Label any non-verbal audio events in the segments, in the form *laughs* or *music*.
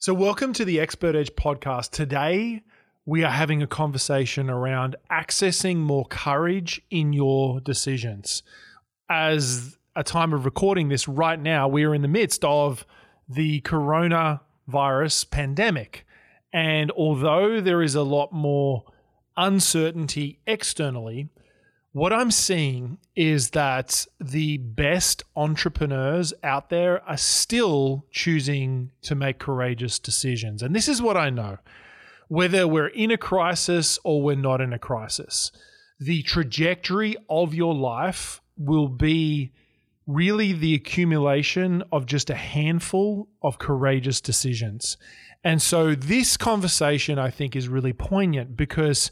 So, welcome to the Expert Edge podcast. Today, we are having a conversation around accessing more courage in your decisions. As a time of recording this right now, we are in the midst of the coronavirus pandemic. And although there is a lot more uncertainty externally, what I'm seeing is that the best entrepreneurs out there are still choosing to make courageous decisions. And this is what I know whether we're in a crisis or we're not in a crisis, the trajectory of your life will be really the accumulation of just a handful of courageous decisions. And so this conversation, I think, is really poignant because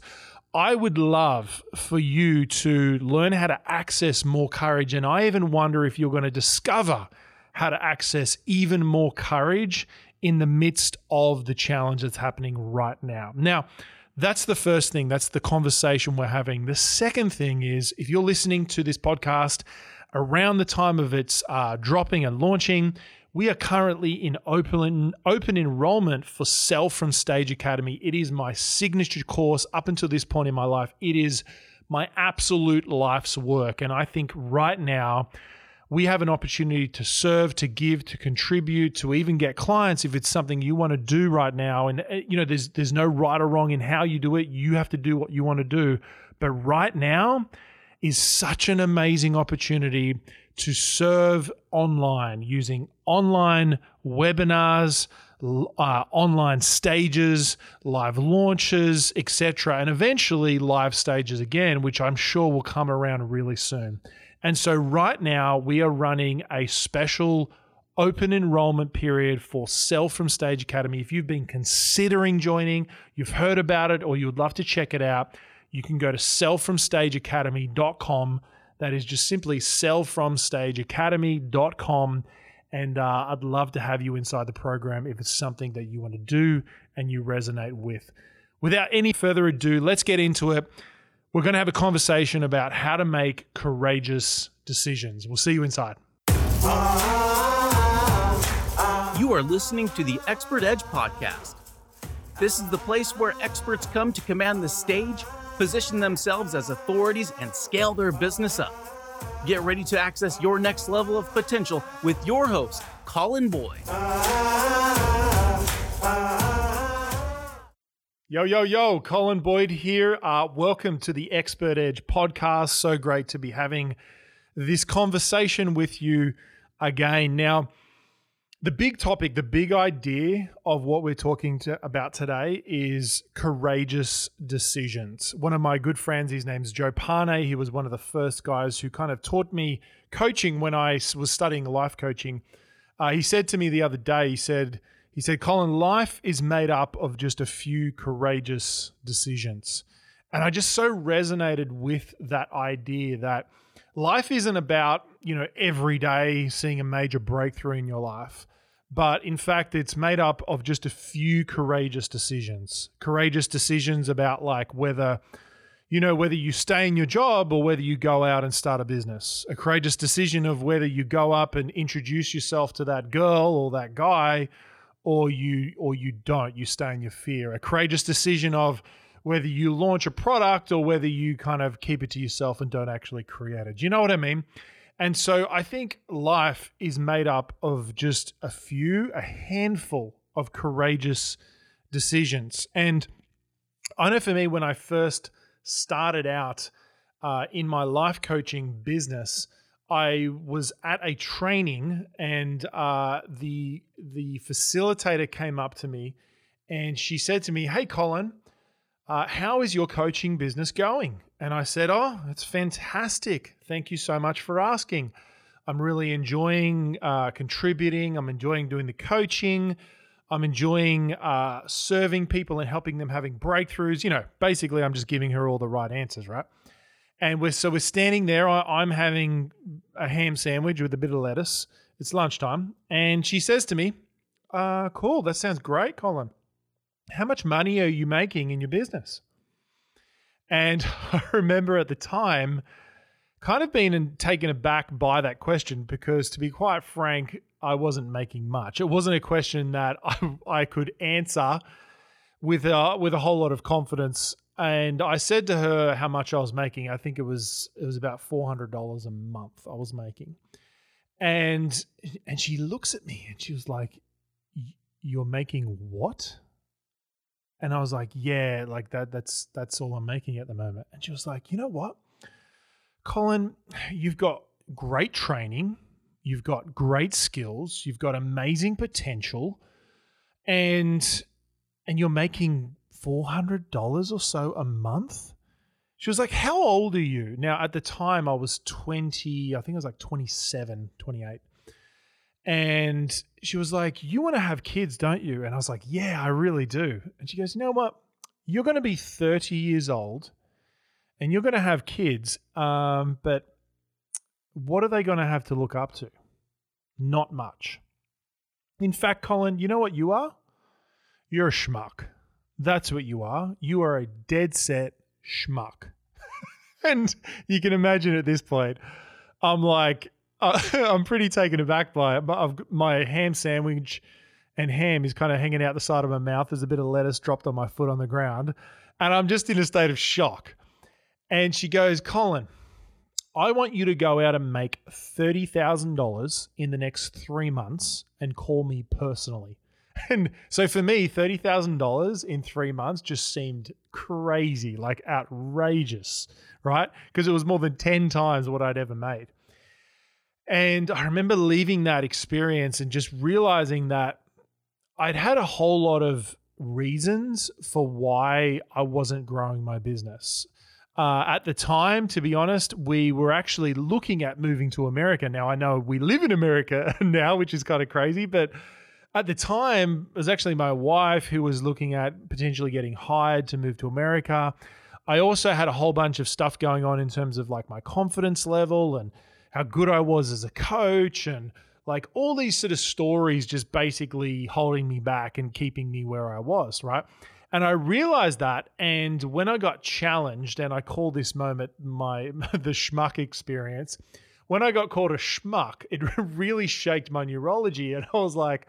I would love for you to learn how to access more courage. And I even wonder if you're going to discover how to access even more courage in the midst of the challenge that's happening right now. Now, that's the first thing. That's the conversation we're having. The second thing is if you're listening to this podcast around the time of its uh, dropping and launching, we are currently in open open enrollment for Sell from Stage Academy. It is my signature course up until this point in my life. It is my absolute life's work, and I think right now we have an opportunity to serve, to give, to contribute, to even get clients if it's something you want to do right now. And uh, you know, there's there's no right or wrong in how you do it. You have to do what you want to do. But right now is such an amazing opportunity to serve online using online webinars, uh, online stages, live launches, etc., and eventually live stages again, which I'm sure will come around really soon. And so, right now, we are running a special open enrollment period for Sell from Stage Academy. If you've been considering joining, you've heard about it, or you would love to check it out, you can go to sellfromstageacademy.com that is just simply sellfromstageacademy.com. And uh, I'd love to have you inside the program if it's something that you want to do and you resonate with. Without any further ado, let's get into it. We're going to have a conversation about how to make courageous decisions. We'll see you inside. You are listening to the Expert Edge podcast. This is the place where experts come to command the stage position themselves as authorities, and scale their business up. Get ready to access your next level of potential with your host, Colin Boyd. Yo, yo, yo, Colin Boyd here. Uh, welcome to the Expert Edge podcast. So great to be having this conversation with you again. Now, the big topic, the big idea of what we're talking to, about today is courageous decisions. One of my good friends, his name's Joe Pane. He was one of the first guys who kind of taught me coaching when I was studying life coaching. Uh, he said to me the other day, he said, he said, Colin, life is made up of just a few courageous decisions. And I just so resonated with that idea that life isn't about, you know, every day seeing a major breakthrough in your life. But in fact, it's made up of just a few courageous decisions. Courageous decisions about like whether, you know, whether you stay in your job or whether you go out and start a business. A courageous decision of whether you go up and introduce yourself to that girl or that guy or you or you don't. You stay in your fear. A courageous decision of whether you launch a product or whether you kind of keep it to yourself and don't actually create it. Do you know what I mean? And so I think life is made up of just a few, a handful of courageous decisions. And I know for me, when I first started out uh, in my life coaching business, I was at a training, and uh, the the facilitator came up to me, and she said to me, "Hey, Colin, uh, how is your coaching business going? And I said, Oh, it's fantastic. Thank you so much for asking. I'm really enjoying uh, contributing. I'm enjoying doing the coaching. I'm enjoying uh, serving people and helping them having breakthroughs. You know, basically, I'm just giving her all the right answers, right? And we're so we're standing there. I, am having a ham sandwich with a bit of lettuce. It's lunchtime, and she says to me, uh, "Cool, that sounds great, Colin how much money are you making in your business? And *laughs* I remember at the time kind of being taken aback by that question because, to be quite frank, I wasn't making much. It wasn't a question that *laughs* I, I could answer with a, with a whole lot of confidence. And I said to her how much I was making. I think it was it was about four hundred dollars a month I was making, and and she looks at me and she was like, "You're making what?" And I was like, "Yeah, like that. That's that's all I'm making at the moment." And she was like, "You know what, Colin? You've got great training." You've got great skills, you've got amazing potential, and and you're making $400 or so a month. She was like, How old are you? Now, at the time, I was 20, I think I was like 27, 28. And she was like, You want to have kids, don't you? And I was like, Yeah, I really do. And she goes, You know what? You're going to be 30 years old and you're going to have kids, um, but what are they going to have to look up to? Not much. In fact, Colin, you know what you are? You're a schmuck. That's what you are. You are a dead set schmuck. *laughs* and you can imagine at this point, I'm like, uh, *laughs* I'm pretty taken aback by it. But I've, my ham sandwich and ham is kind of hanging out the side of my mouth. There's a bit of lettuce dropped on my foot on the ground. And I'm just in a state of shock. And she goes, Colin, I want you to go out and make $30,000 in the next three months and call me personally. *laughs* And so for me, $30,000 in three months just seemed crazy, like outrageous, right? Because it was more than 10 times what I'd ever made. And I remember leaving that experience and just realizing that I'd had a whole lot of reasons for why I wasn't growing my business. Uh, at the time, to be honest, we were actually looking at moving to America. Now, I know we live in America *laughs* now, which is kind of crazy, but at the time, it was actually my wife who was looking at potentially getting hired to move to America. I also had a whole bunch of stuff going on in terms of like my confidence level and how good I was as a coach and like all these sort of stories just basically holding me back and keeping me where I was, right? And I realized that. And when I got challenged, and I call this moment my *laughs* the schmuck experience, when I got called a schmuck, it *laughs* really shaked my neurology. And I was like,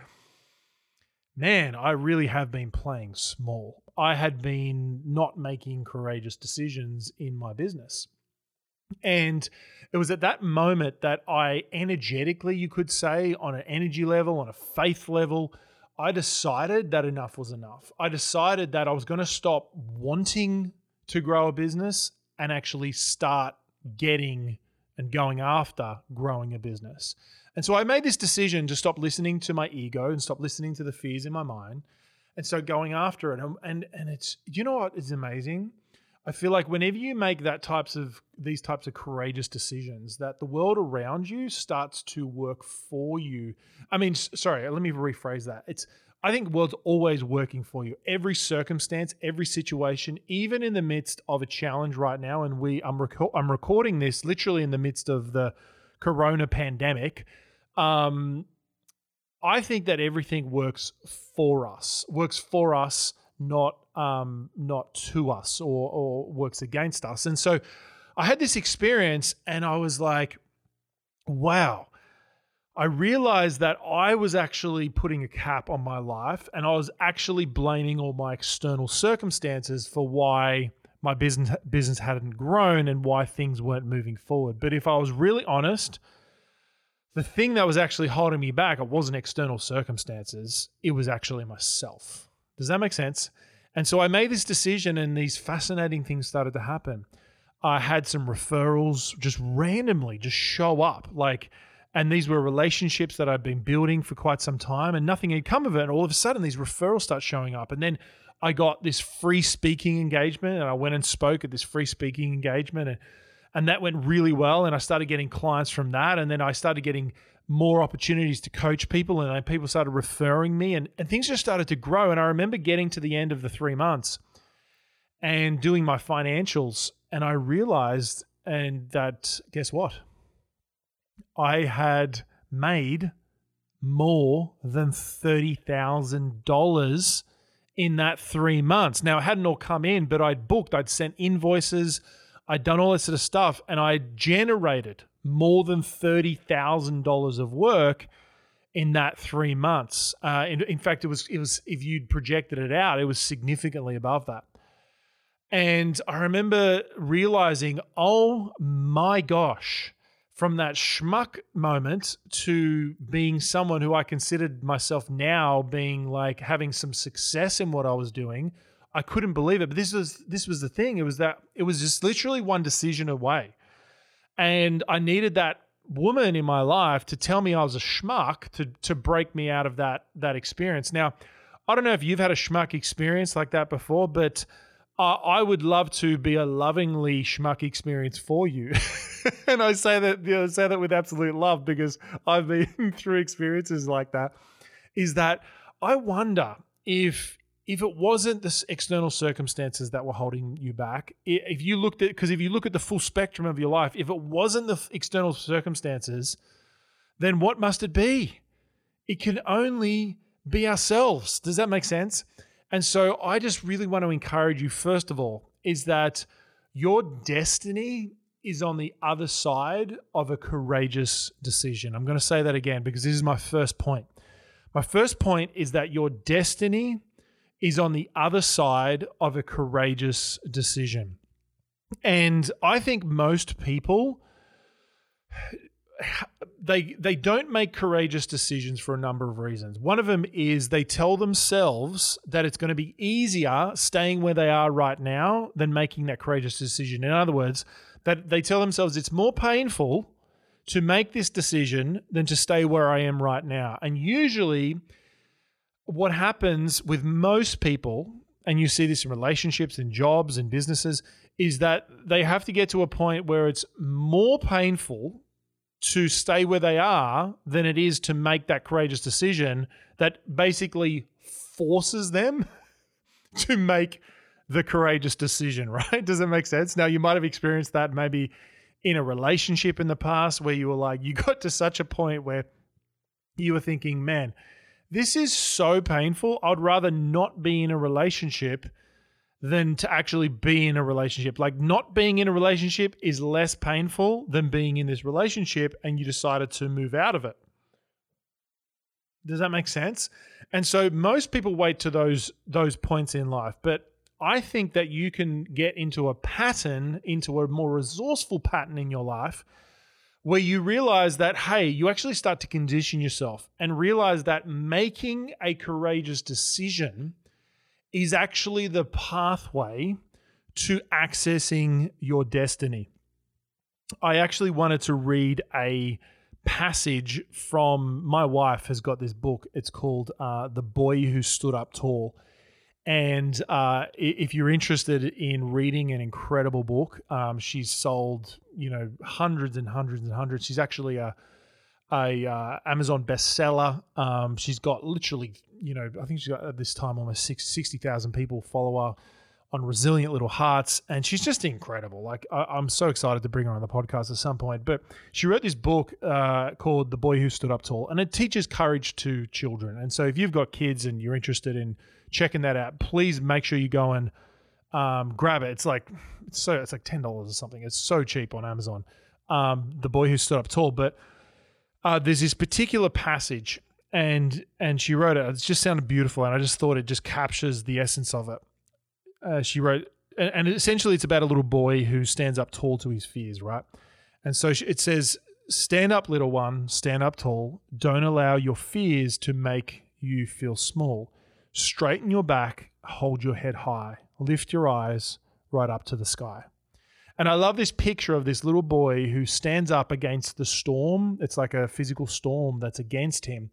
man, I really have been playing small. I had been not making courageous decisions in my business. And it was at that moment that I energetically, you could say, on an energy level, on a faith level, I decided that enough was enough. I decided that I was going to stop wanting to grow a business and actually start getting and going after growing a business. And so I made this decision to stop listening to my ego and stop listening to the fears in my mind and start going after it. And and it's you know what is amazing? I feel like whenever you make that types of these types of courageous decisions, that the world around you starts to work for you. I mean, sorry, let me rephrase that. It's I think the world's always working for you. Every circumstance, every situation, even in the midst of a challenge right now, and we I'm reco- I'm recording this literally in the midst of the corona pandemic. Um, I think that everything works for us, works for us not um, not to us or, or works against us. And so I had this experience and I was like, wow. I realized that I was actually putting a cap on my life and I was actually blaming all my external circumstances for why my business business hadn't grown and why things weren't moving forward. But if I was really honest, the thing that was actually holding me back, it wasn't external circumstances, it was actually myself. Does that make sense? And so I made this decision, and these fascinating things started to happen. I had some referrals just randomly just show up, like, and these were relationships that I'd been building for quite some time, and nothing had come of it. And all of a sudden, these referrals start showing up, and then I got this free speaking engagement, and I went and spoke at this free speaking engagement, and and that went really well. And I started getting clients from that, and then I started getting more opportunities to coach people and people started referring me and, and things just started to grow. And i remember getting to the end of the three months and doing my financials and i realized and that guess what? I had made more than $30000 in that three months. Now it hadn't all come in but i'd booked i'd sent invoices i'd done all this sort of stuff and i generated more than $30,000 of work in that three months. Uh, in, in fact, it was it was if you'd projected it out, it was significantly above that. And I remember realizing, oh my gosh, from that schmuck moment to being someone who I considered myself now being like having some success in what I was doing, I couldn't believe it. But this was this was the thing. It was that it was just literally one decision away. And I needed that woman in my life to tell me I was a schmuck to to break me out of that that experience. Now, I don't know if you've had a schmuck experience like that before, but I would love to be a lovingly schmuck experience for you. *laughs* and I say that you know, say that with absolute love because I've been *laughs* through experiences like that. Is that I wonder if if it wasn't the external circumstances that were holding you back, if you looked at because if you look at the full spectrum of your life, if it wasn't the external circumstances, then what must it be? It can only be ourselves. Does that make sense? And so I just really want to encourage you, first of all, is that your destiny is on the other side of a courageous decision. I'm going to say that again because this is my first point. My first point is that your destiny is on the other side of a courageous decision. And I think most people they they don't make courageous decisions for a number of reasons. One of them is they tell themselves that it's going to be easier staying where they are right now than making that courageous decision. In other words, that they tell themselves it's more painful to make this decision than to stay where I am right now. And usually what happens with most people and you see this in relationships and jobs and businesses is that they have to get to a point where it's more painful to stay where they are than it is to make that courageous decision that basically forces them *laughs* to make the courageous decision, *laughs* right? Does it make sense? Now, you might have experienced that maybe in a relationship in the past where you were like, you got to such a point where you were thinking, man, this is so painful. I'd rather not be in a relationship than to actually be in a relationship. Like not being in a relationship is less painful than being in this relationship and you decided to move out of it. Does that make sense? And so most people wait to those those points in life, but I think that you can get into a pattern, into a more resourceful pattern in your life where you realize that hey, you actually start to condition yourself and realize that making a courageous decision is actually the pathway to accessing your destiny. I actually wanted to read a passage from my wife has got this book. It's called uh, "The Boy Who Stood Up Tall," and uh, if you're interested in reading an incredible book, um, she's sold you know hundreds and hundreds and hundreds. She's actually a a uh, Amazon bestseller. Um, she's got literally, you know, I think she's got at this time almost 60,000 people follow her on Resilient Little Hearts, and she's just incredible. Like I, am so excited to bring her on the podcast at some point. But she wrote this book uh, called "The Boy Who Stood Up Tall," and it teaches courage to children. And so, if you've got kids and you're interested in checking that out, please make sure you go and um, grab it. It's like it's so it's like ten dollars or something. It's so cheap on Amazon. Um, the Boy Who Stood Up Tall, but uh, there's this particular passage, and and she wrote it. It just sounded beautiful, and I just thought it just captures the essence of it. Uh, she wrote, and, and, essentially, it's about a little boy who stands up tall to his fears, right? And so it says, "Stand up, little one. Stand up tall. Don't allow your fears to make you feel small. Straighten your back. Hold your head high. Lift your eyes right up to the sky." And I love this picture of this little boy who stands up against the storm. It's like a physical storm that's against him.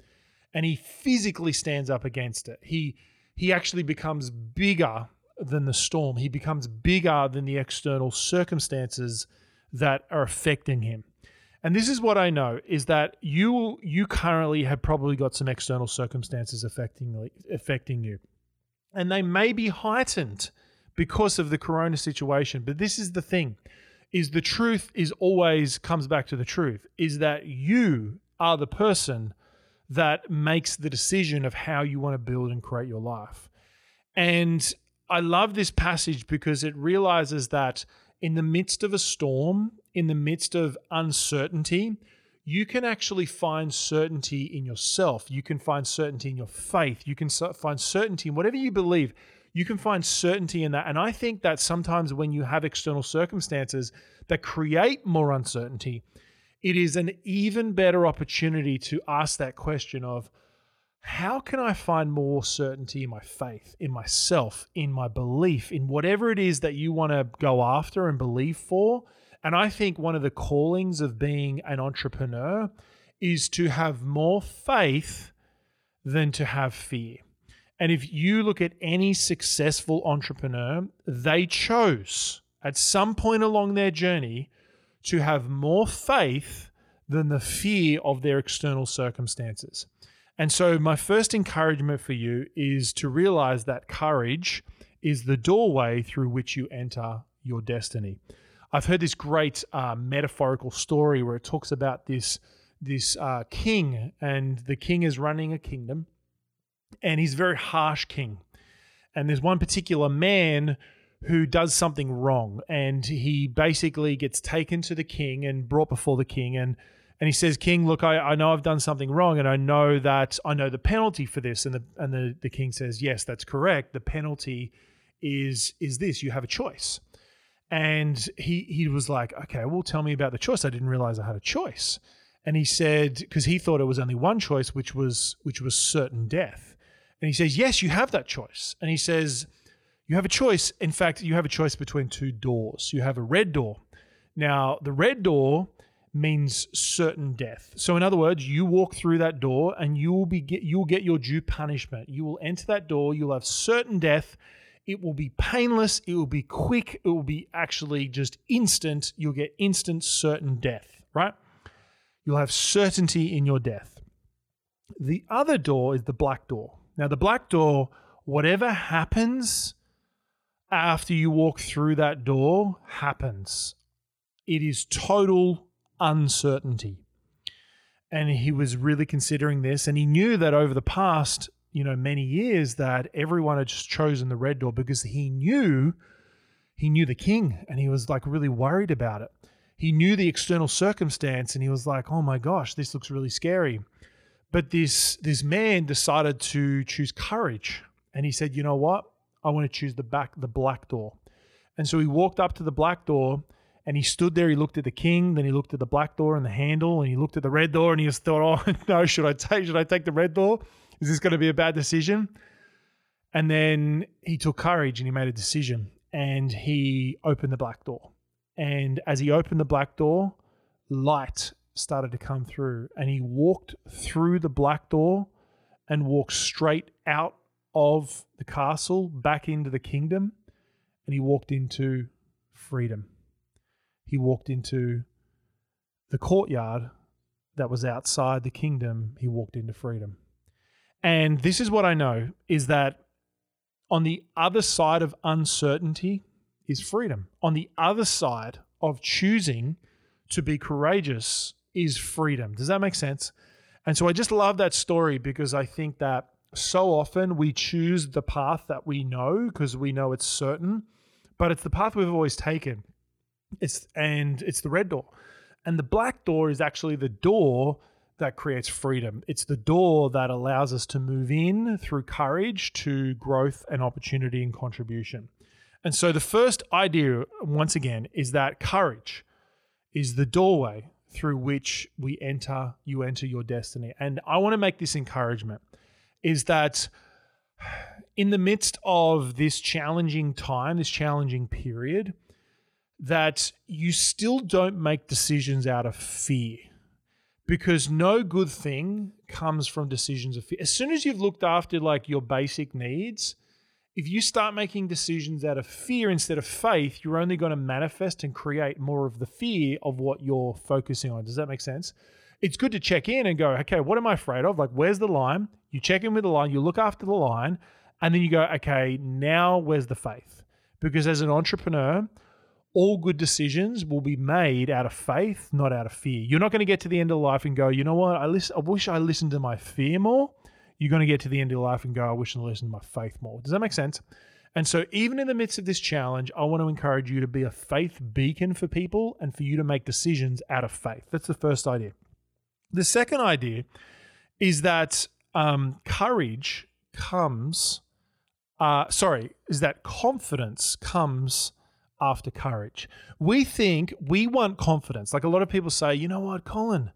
And he physically stands up against it. He he actually becomes bigger than the storm. He becomes bigger than the external circumstances that are affecting him. And this is what I know is that you you currently have probably got some external circumstances affecting affecting you. And they may be heightened because of the corona situation. But this is the thing is the truth is always comes back to the truth is that you are the person that makes the decision of how you want to build and create your life. And I love this passage because it realizes that in the midst of a storm, in the midst of uncertainty, you can actually find certainty in yourself. You can find certainty in your faith. You can find certainty in whatever you believe. You can find certainty in that. And I think that sometimes when you have external circumstances that create more uncertainty, it is an even better opportunity to ask that question of how can I find more certainty in my faith, in myself, in my belief, in whatever it is that you want to go after and believe for? And I think one of the callings of being an entrepreneur is to have more faith than to have fear. And if you look at any successful entrepreneur, they chose at some point along their journey to have more faith than the fear of their external circumstances. And so, my first encouragement for you is to realize that courage is the doorway through which you enter your destiny. I've heard this great uh, metaphorical story where it talks about this this uh, king, and the king is running a kingdom, and he's a very harsh king. And there's one particular man who does something wrong, and he basically gets taken to the king and brought before the king, and and he says, King, look, I, I know I've done something wrong, and I know that I know the penalty for this. And the and the, the king says, Yes, that's correct. The penalty is is this. You have a choice. And he he was like, Okay, well, tell me about the choice. I didn't realize I had a choice. And he said, because he thought it was only one choice, which was which was certain death. And he says, Yes, you have that choice. And he says, You have a choice. In fact, you have a choice between two doors. You have a red door. Now, the red door means certain death. So in other words, you walk through that door and you will be get, you'll get your due punishment. You will enter that door, you'll have certain death. It will be painless, it will be quick, it will be actually just instant. You'll get instant certain death, right? You'll have certainty in your death. The other door is the black door. Now the black door, whatever happens after you walk through that door happens. It is total uncertainty. And he was really considering this, and he knew that over the past, you know, many years that everyone had just chosen the red door because he knew he knew the king and he was like really worried about it. He knew the external circumstance and he was like, "Oh my gosh, this looks really scary." But this this man decided to choose courage and he said, "You know what? I want to choose the back the black door." And so he walked up to the black door and he stood there. He looked at the king, then he looked at the black door and the handle, and he looked at the red door, and he just thought, "Oh *laughs* no, should I take? Should I take the red door? Is this going to be a bad decision?" And then he took courage and he made a decision, and he opened the black door. And as he opened the black door, light started to come through, and he walked through the black door and walked straight out of the castle back into the kingdom, and he walked into freedom he walked into the courtyard that was outside the kingdom, he walked into freedom. And this is what I know is that on the other side of uncertainty is freedom. On the other side of choosing to be courageous is freedom. Does that make sense? And so I just love that story because I think that so often we choose the path that we know because we know it's certain, but it's the path we've always taken. It's and it's the red door. And the black door is actually the door that creates freedom. It's the door that allows us to move in through courage to growth and opportunity and contribution. And so the first idea, once again, is that courage is the doorway through which we enter, you enter your destiny. And I want to make this encouragement is that in the midst of this challenging time, this challenging period, that you still don't make decisions out of fear because no good thing comes from decisions of fear. As soon as you've looked after like your basic needs, if you start making decisions out of fear instead of faith, you're only going to manifest and create more of the fear of what you're focusing on. Does that make sense? It's good to check in and go, okay, what am I afraid of? Like, where's the line? You check in with the line, you look after the line, and then you go, okay, now where's the faith? Because as an entrepreneur, all good decisions will be made out of faith, not out of fear. You're not going to get to the end of life and go, you know what? I listen. I wish I listened to my fear more. You're going to get to the end of life and go, I wish I listened to my faith more. Does that make sense? And so, even in the midst of this challenge, I want to encourage you to be a faith beacon for people and for you to make decisions out of faith. That's the first idea. The second idea is that um, courage comes, uh, sorry, is that confidence comes after courage. We think we want confidence. Like a lot of people say, you know what, Colin,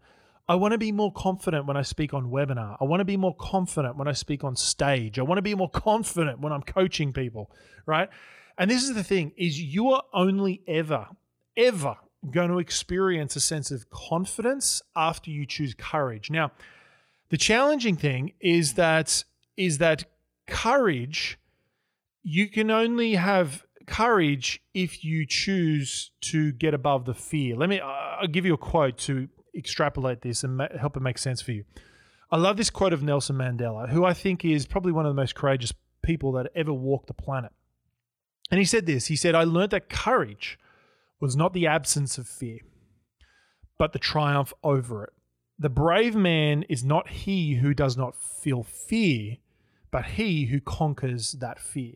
I want to be more confident when I speak on webinar. I want to be more confident when I speak on stage. I want to be more confident when I'm coaching people, right? And this is the thing is you are only ever ever going to experience a sense of confidence after you choose courage. Now, the challenging thing is that is that courage you can only have courage if you choose to get above the fear. Let me I'll give you a quote to extrapolate this and help it make sense for you. I love this quote of Nelson Mandela, who I think is probably one of the most courageous people that ever walked the planet. And he said this, he said I learned that courage was not the absence of fear, but the triumph over it. The brave man is not he who does not feel fear, but he who conquers that fear.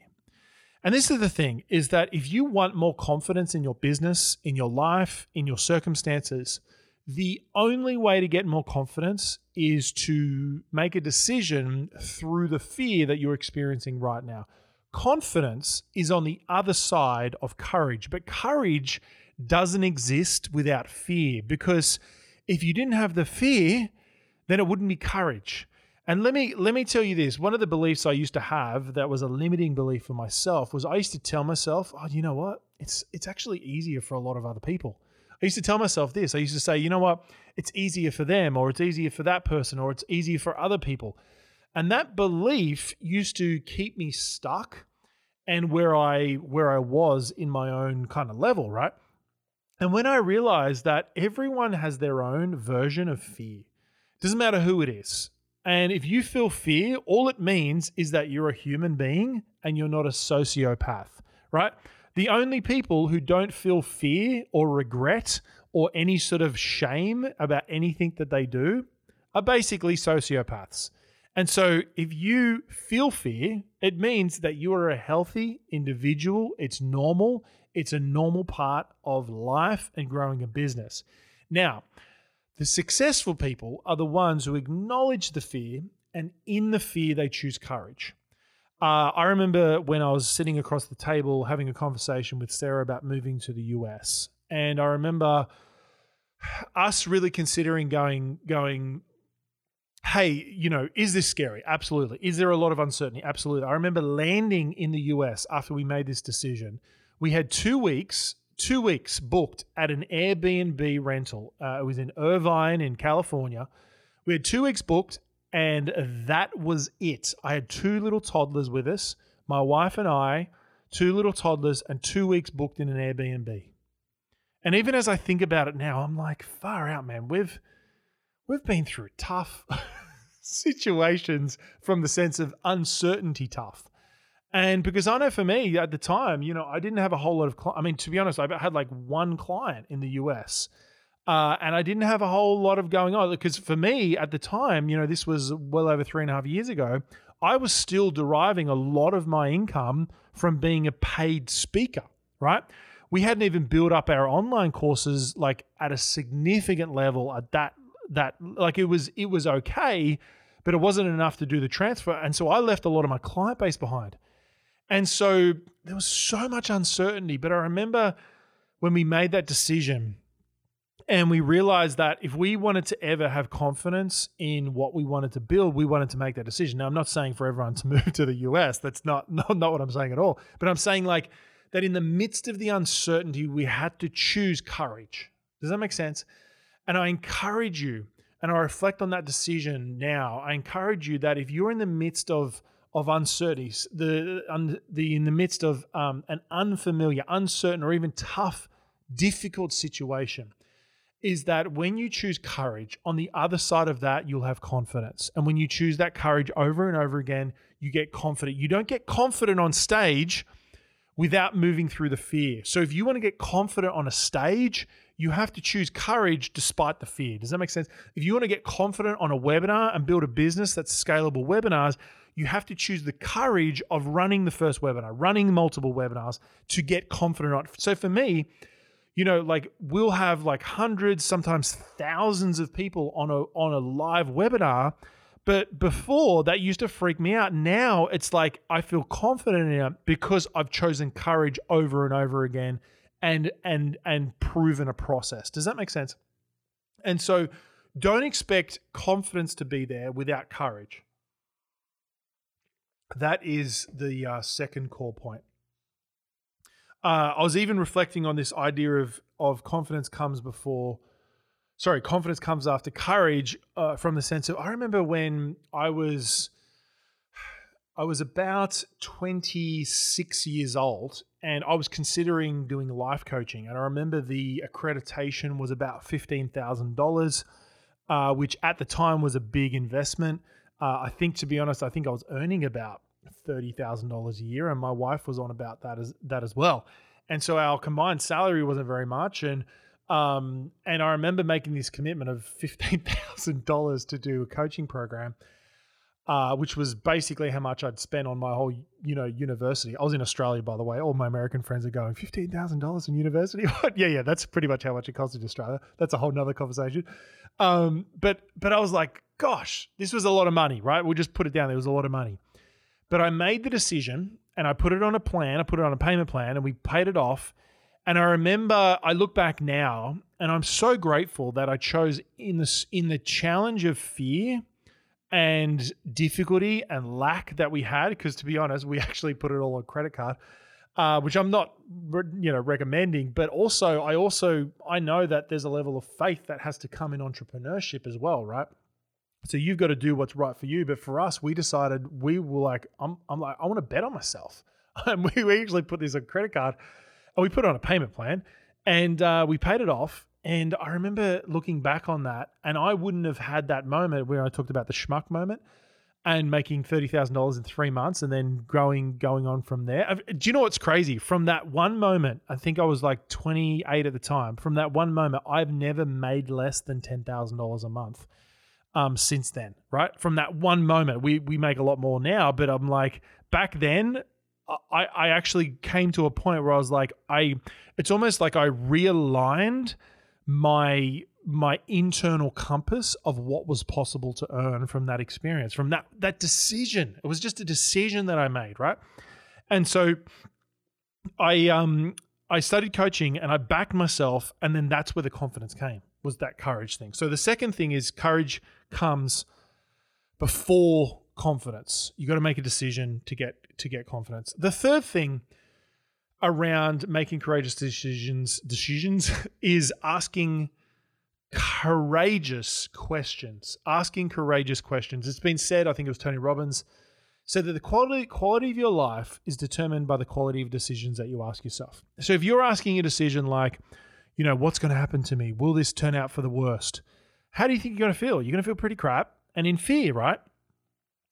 And this is the thing is that if you want more confidence in your business, in your life, in your circumstances, the only way to get more confidence is to make a decision through the fear that you're experiencing right now. Confidence is on the other side of courage, but courage doesn't exist without fear because if you didn't have the fear, then it wouldn't be courage. And let me let me tell you this. One of the beliefs I used to have that was a limiting belief for myself was I used to tell myself, "Oh, you know what? It's it's actually easier for a lot of other people." I used to tell myself this. I used to say, "You know what? It's easier for them or it's easier for that person or it's easier for other people." And that belief used to keep me stuck and where I where I was in my own kind of level, right? And when I realized that everyone has their own version of fear, doesn't matter who it is. And if you feel fear, all it means is that you're a human being and you're not a sociopath, right? The only people who don't feel fear or regret or any sort of shame about anything that they do are basically sociopaths. And so if you feel fear, it means that you are a healthy individual. It's normal. It's a normal part of life and growing a business. Now, the successful people are the ones who acknowledge the fear and in the fear they choose courage. Uh, I remember when I was sitting across the table having a conversation with Sarah about moving to the US. And I remember us really considering going going hey, you know, is this scary? Absolutely. Is there a lot of uncertainty? Absolutely. I remember landing in the US after we made this decision. We had two weeks, two weeks booked at an Airbnb rental. Uh, it was in Irvine, in California. We had two weeks booked, and that was it. I had two little toddlers with us, my wife and I, two little toddlers, and two weeks booked in an Airbnb. And even as I think about it now, I'm like, far out, man. We've we've been through tough *laughs* situations from the sense of uncertainty tough. And because I know for me at the time, you know, I didn't have a whole lot of, cli- I mean, to be honest, I had like one client in the US. Uh, and I didn't have a whole lot of going on because for me at the time, you know, this was well over three and a half years ago. I was still deriving a lot of my income from being a paid speaker, right? We hadn't even built up our online courses like at a significant level at that that like it was it was okay, but it wasn't enough to do the transfer. And so I left a lot of my client base behind. And so there was so much uncertainty. But I remember when we made that decision and we realized that if we wanted to ever have confidence in what we wanted to build, we wanted to make that decision. Now, I'm not saying for everyone to *laughs* move to the US. That's not, *laughs* not, not what I'm saying at all. But I'm saying like that in the midst of the uncertainty, we had to choose courage. Does that make sense? And I encourage you, and I reflect on that decision now. I encourage you that if you're in the midst of of uncertainties, the, the in the midst of um, an unfamiliar, uncertain, or even tough, difficult situation, is that when you choose courage, on the other side of that, you'll have confidence. And when you choose that courage over and over again, you get confident. You don't get confident on stage without moving through the fear. So if you want to get confident on a stage, you have to choose courage despite the fear. Does that make sense? If you want to get confident on a webinar and build a business that's scalable webinars, you have to choose the courage of running the first webinar, running multiple webinars to get confident on. So for me, you know, like we'll have like hundreds, sometimes thousands of people on a on a live webinar. But before that used to freak me out. Now it's like I feel confident in it because I've chosen courage over and over again and and and proven a process. Does that make sense? And so don't expect confidence to be there without courage. That is the uh, second core point. Uh, I was even reflecting on this idea of of confidence comes before, sorry, confidence comes after courage. Uh, from the sense of I remember when I was, I was about twenty six years old, and I was considering doing life coaching, and I remember the accreditation was about fifteen thousand dollars, uh, which at the time was a big investment. Uh, I think, to be honest, I think I was earning about thirty thousand dollars a year, and my wife was on about that as that as well. And so our combined salary wasn't very much, and um, and I remember making this commitment of fifteen thousand dollars to do a coaching program, uh, which was basically how much I'd spent on my whole you know university. I was in Australia, by the way. All my American friends are going fifteen thousand dollars in university. *laughs* yeah, yeah, that's pretty much how much it costs in Australia. That's a whole nother conversation. Um, but but I was like, gosh, this was a lot of money, right? We'll just put it down. There was a lot of money. But I made the decision and I put it on a plan. I put it on a payment plan and we paid it off. And I remember I look back now and I'm so grateful that I chose in the in the challenge of fear and difficulty and lack that we had because to be honest, we *laughs* actually put it all on credit card. Uh, which I'm not, you know, recommending. But also, I also I know that there's a level of faith that has to come in entrepreneurship as well, right? So you've got to do what's right for you. But for us, we decided we were like, I'm, I'm like, I want to bet on myself. *laughs* And we, we actually put this on credit card and we put it on a payment plan and uh, we paid it off. And I remember looking back on that and I wouldn't have had that moment where I talked about the schmuck moment and making $30,000 in three months and then growing, going on from there. Do you know what's crazy? From that one moment, I think I was like 28 at the time. From that one moment, I've never made less than $10,000 a month um, since then, right? From that one moment, we we make a lot more now, but I'm like back then. I, I actually came to a point where I was like, I, it's almost like I realigned my my internal compass of what was possible to earn from that experience, from that that decision. It was just a decision that I made, right? And so I um I studied coaching and I backed myself, and then that's where the confidence came was that courage thing. So the second thing is courage comes before confidence. You got to make a decision to get to get confidence. The third thing around making courageous decisions decisions *laughs* is asking courageous questions. Asking courageous questions. It's been said, I think it was Tony Robbins said that the quality quality of your life is determined by the quality of decisions that you ask yourself. So if you're asking a decision like you know, what's going to happen to me? Will this turn out for the worst? How do you think you're going to feel? You're going to feel pretty crap and in fear, right?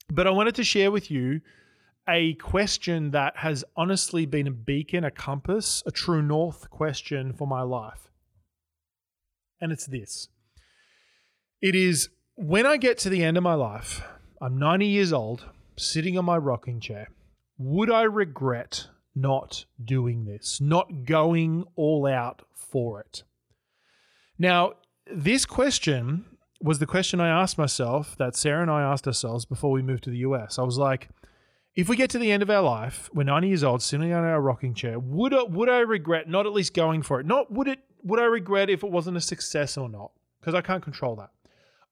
But I wanted to share with you a question that has honestly been a beacon, a compass, a true north question for my life. And it's this it is when I get to the end of my life, I'm 90 years old, sitting on my rocking chair, would I regret not doing this, not going all out for it? Now, this question was the question I asked myself that Sarah and I asked ourselves before we moved to the US. I was like, if we get to the end of our life, we're 90 years old, sitting on our rocking chair, would I, would I regret not at least going for it? Not would it would I regret if it wasn't a success or not? Because I can't control that.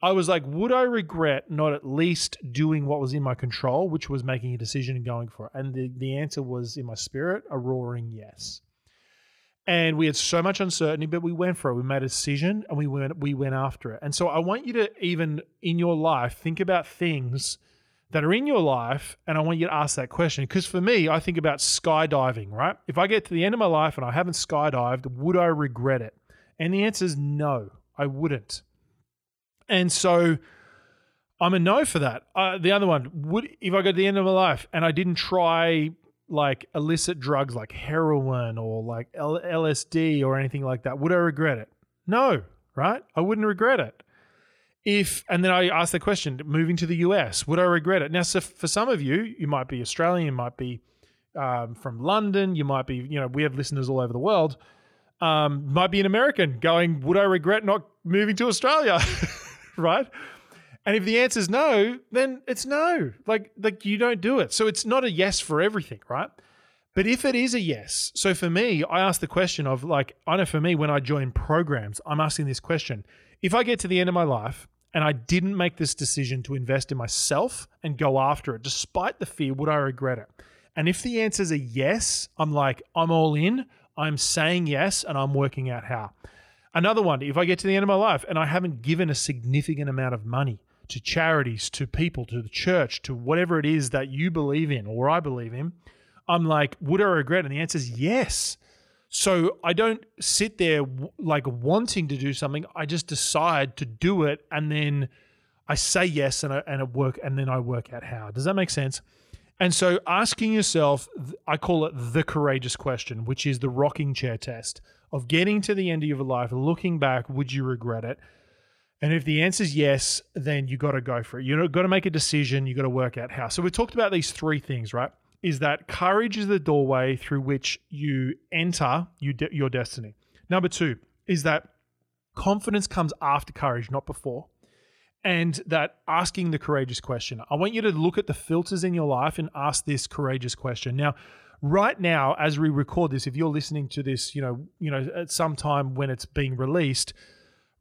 I was like, would I regret not at least doing what was in my control, which was making a decision and going for it? And the, the answer was in my spirit, a roaring yes. And we had so much uncertainty, but we went for it. We made a decision and we went we went after it. And so I want you to even in your life think about things that are in your life and I want you to ask that question. Because for me, I think about skydiving, right? If I get to the end of my life and I haven't skydived, would I regret it? And the answer is no, I wouldn't. And so I'm a no for that. Uh, the other one would if I got to the end of my life and I didn't try like illicit drugs like heroin or like L- LSD or anything like that, would I regret it? No, right? I wouldn't regret it. If and then I ask the question, moving to the US, would I regret it? Now, so for some of you, you might be Australian, you might be um, from London, you might be, you know, we have listeners all over the world. Um, might be an American going, would I regret not moving to Australia? *laughs* right? And if the answer is no, then it's no. Like, like you don't do it. So it's not a yes for everything, right? But if it is a yes, so for me, I ask the question of like, I know for me, when I join programs, I'm asking this question. If I get to the end of my life and I didn't make this decision to invest in myself and go after it, despite the fear, would I regret it? And if the answer is a yes, I'm like, I'm all in. I'm saying yes and I'm working out how. Another one, if I get to the end of my life and I haven't given a significant amount of money to charities, to people, to the church, to whatever it is that you believe in or I believe in, I'm like, would I regret? And the answer is yes. So I don't sit there like wanting to do something. I just decide to do it, and then I say yes, and I, and it work, and then I work out how. Does that make sense? And so asking yourself, I call it the courageous question, which is the rocking chair test of getting to the end of your life, looking back, would you regret it? And if the answer is yes, then you got to go for it. You've got to make a decision. You've got to work out how. So we talked about these three things, right? Is that courage is the doorway through which you enter you de- your destiny. Number two is that confidence comes after courage, not before and that asking the courageous question. I want you to look at the filters in your life and ask this courageous question. Now, right now, as we record this, if you're listening to this, you know, you know, at some time when it's being released,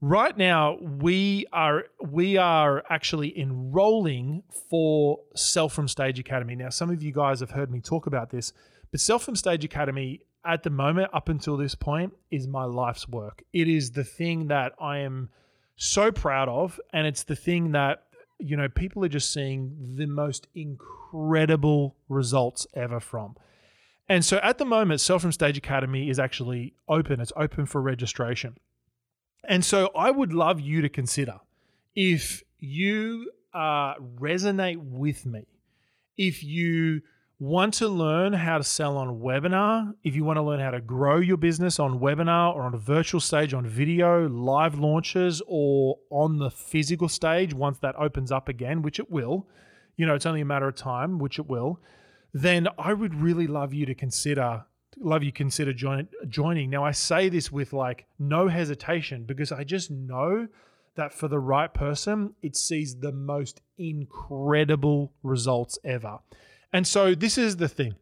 right now we are we are actually enrolling for Sell from Stage Academy. Now, some of you guys have heard me talk about this, but Sell from Stage Academy at the moment, up until this point, is my life's work. It is the thing that I am so proud of. And it's the thing that, you know, people are just seeing the most incredible results ever from. And so at the moment, Sell from Stage Academy is actually open. It's open for registration. And so I would love you to consider if you uh, resonate with me, if you want to learn how to sell on webinar, if you want to learn how to grow your business on webinar or on a virtual stage on video, live launches, or on the physical stage once that opens up again, which it will, you know, it's only a matter of time, which it will, then I would really love you to consider love you consider join, joining. Now I say this with like no hesitation because I just know that for the right person, it sees the most incredible results ever. And so this is the thing.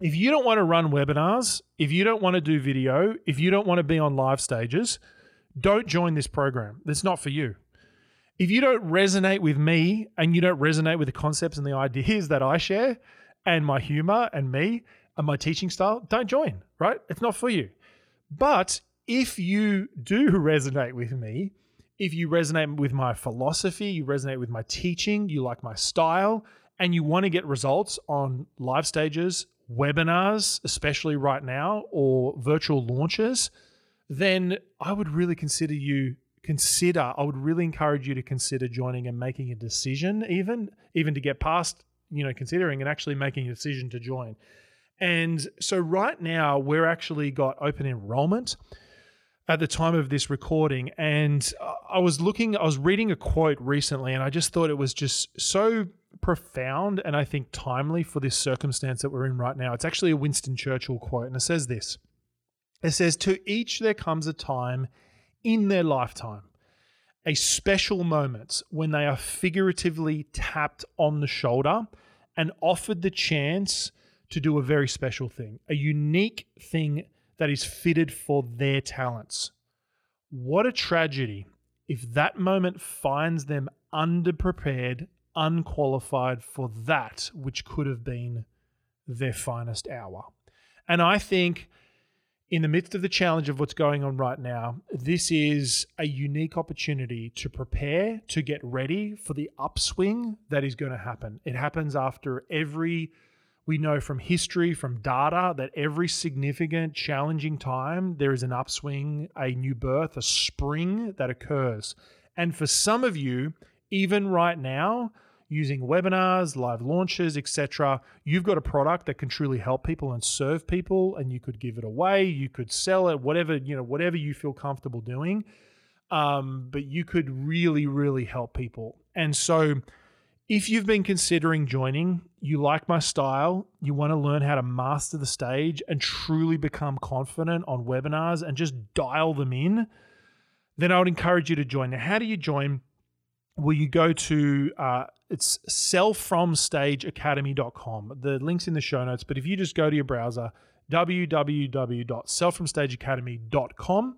If you don't want to run webinars, if you don't want to do video, if you don't want to be on live stages, don't join this program. It's not for you. If you don't resonate with me and you don't resonate with the concepts and the *laughs* ideas that I share and my humor and me and my teaching style, don't join, right? It's not for you. But if you do resonate with me, if you resonate with my philosophy, you resonate with my teaching, you like my style, and you want to get results on live stages, webinars, especially right now, or virtual launches, then I would really consider you consider I would really encourage you to consider joining and making a decision even even to get past you know considering and actually making a decision to join. And so right now we're actually got open enrollment at the time of this recording and I was looking I was reading a quote recently and I just thought it was just so profound and I think timely for this circumstance that we're in right now. It's actually a Winston Churchill quote, and it says this It says, To each there comes a time in their lifetime, a special moment when they are figuratively tapped on the shoulder and offered the chance to do a very special thing, a unique thing that is fitted for their talents. What a tragedy if that moment finds them underprepared unqualified for that which could have been their finest hour. And I think in the midst of the challenge of what's going on right now, this is a unique opportunity to prepare, to get ready for the upswing that is going to happen. It happens after every, we know from history, from data, that every significant, challenging time, there is an upswing, a new birth, a spring that occurs. And for some of you, even right now, using webinars, live launches, etc. You've got a product that can truly help people and serve people, and you could give it away, you could sell it, whatever you know, whatever you feel comfortable doing. Um, but you could really, really help people. And so, if you've been considering joining, you like my style, you want to learn how to master the stage and truly become confident on webinars and just dial them in, then I would encourage you to join. Now, how do you join? Well, you go to uh, it's sellfromstageacademy.com. The link's in the show notes, but if you just go to your browser, www.sellfromstageacademy.com,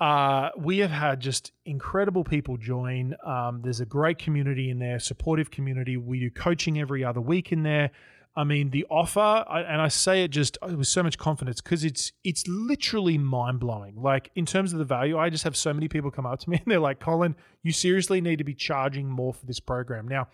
uh, we have had just incredible people join. Um, there's a great community in there, supportive community. We do coaching every other week in there. I mean, the offer, and I say it just with so much confidence because it's it's literally mind blowing. Like in terms of the value, I just have so many people come up to me and they're like, "Colin, you seriously need to be charging more for this program." Now,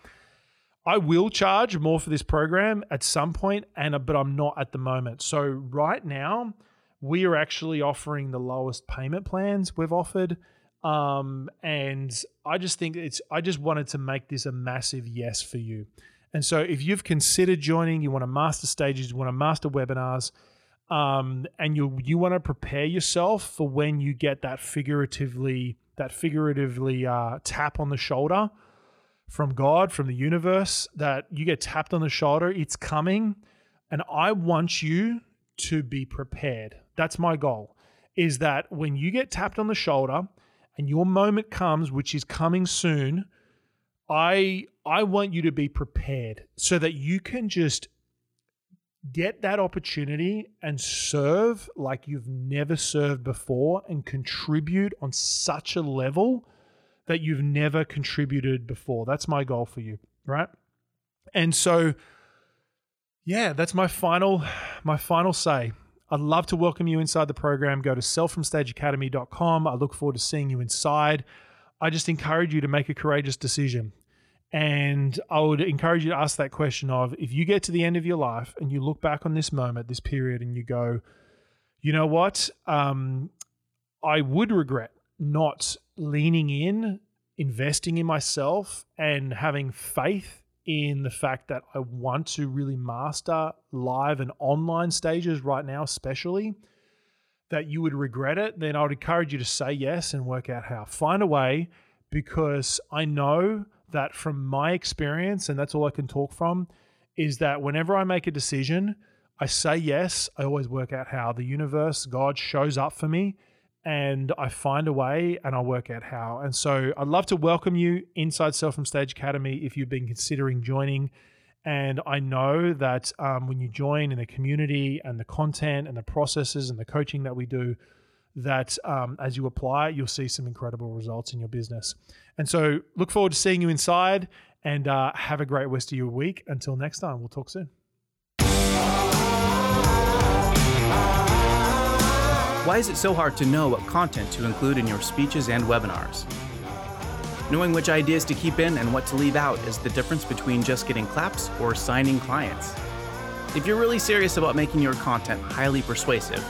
I will charge more for this program at some point, and but I'm not at the moment. So right now, we are actually offering the lowest payment plans we've offered. Um, and I just think it's, I just wanted to make this a massive yes for you. And so if you've considered joining, you want to master stages, you want to master webinars, um, and you you want to prepare yourself for when you get that figuratively that figuratively uh, tap on the shoulder from God, from the universe, that you get tapped on the shoulder, it's coming, and I want you to be prepared. That's my goal. Is that when you get tapped on the shoulder and your moment comes, which is coming soon, I I want you to be prepared so that you can just get that opportunity and serve like you've never served before and contribute on such a level that you've never contributed before. That's my goal for you, right? And so yeah, that's my final my final say. I'd love to welcome you inside the program. Go to sellfromstageacademy.com. I look forward to seeing you inside. I just encourage you to make a courageous decision. And I would encourage you to ask that question of if you get to the end of your life and you look back on this moment, this period, and you go, you know what? Um, I would regret not leaning in, investing in myself, and having faith in the fact that I want to really master live and online stages right now, especially, that you would regret it, then I would encourage you to say yes and work out how. Find a way because I know that from my experience, and that's all I can talk from, is that whenever I make a decision, I say yes, I always work out how. The universe, God shows up for me and I find a way and I work out how. And so I'd love to welcome you inside Sell from Stage Academy if you've been considering joining. And I know that um, when you join in the community and the content and the processes and the coaching that we do, that um, as you apply, you'll see some incredible results in your business. And so look forward to seeing you inside and uh, have a great rest of your week. Until next time, we'll talk soon. Why is it so hard to know what content to include in your speeches and webinars? Knowing which ideas to keep in and what to leave out is the difference between just getting claps or signing clients. If you're really serious about making your content highly persuasive,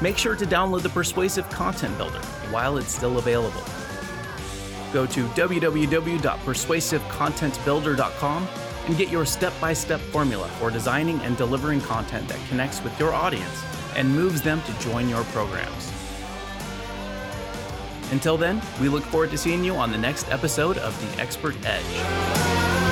make sure to download the Persuasive Content Builder while it's still available. Go to www.persuasivecontentbuilder.com and get your step by step formula for designing and delivering content that connects with your audience and moves them to join your programs. Until then, we look forward to seeing you on the next episode of The Expert Edge.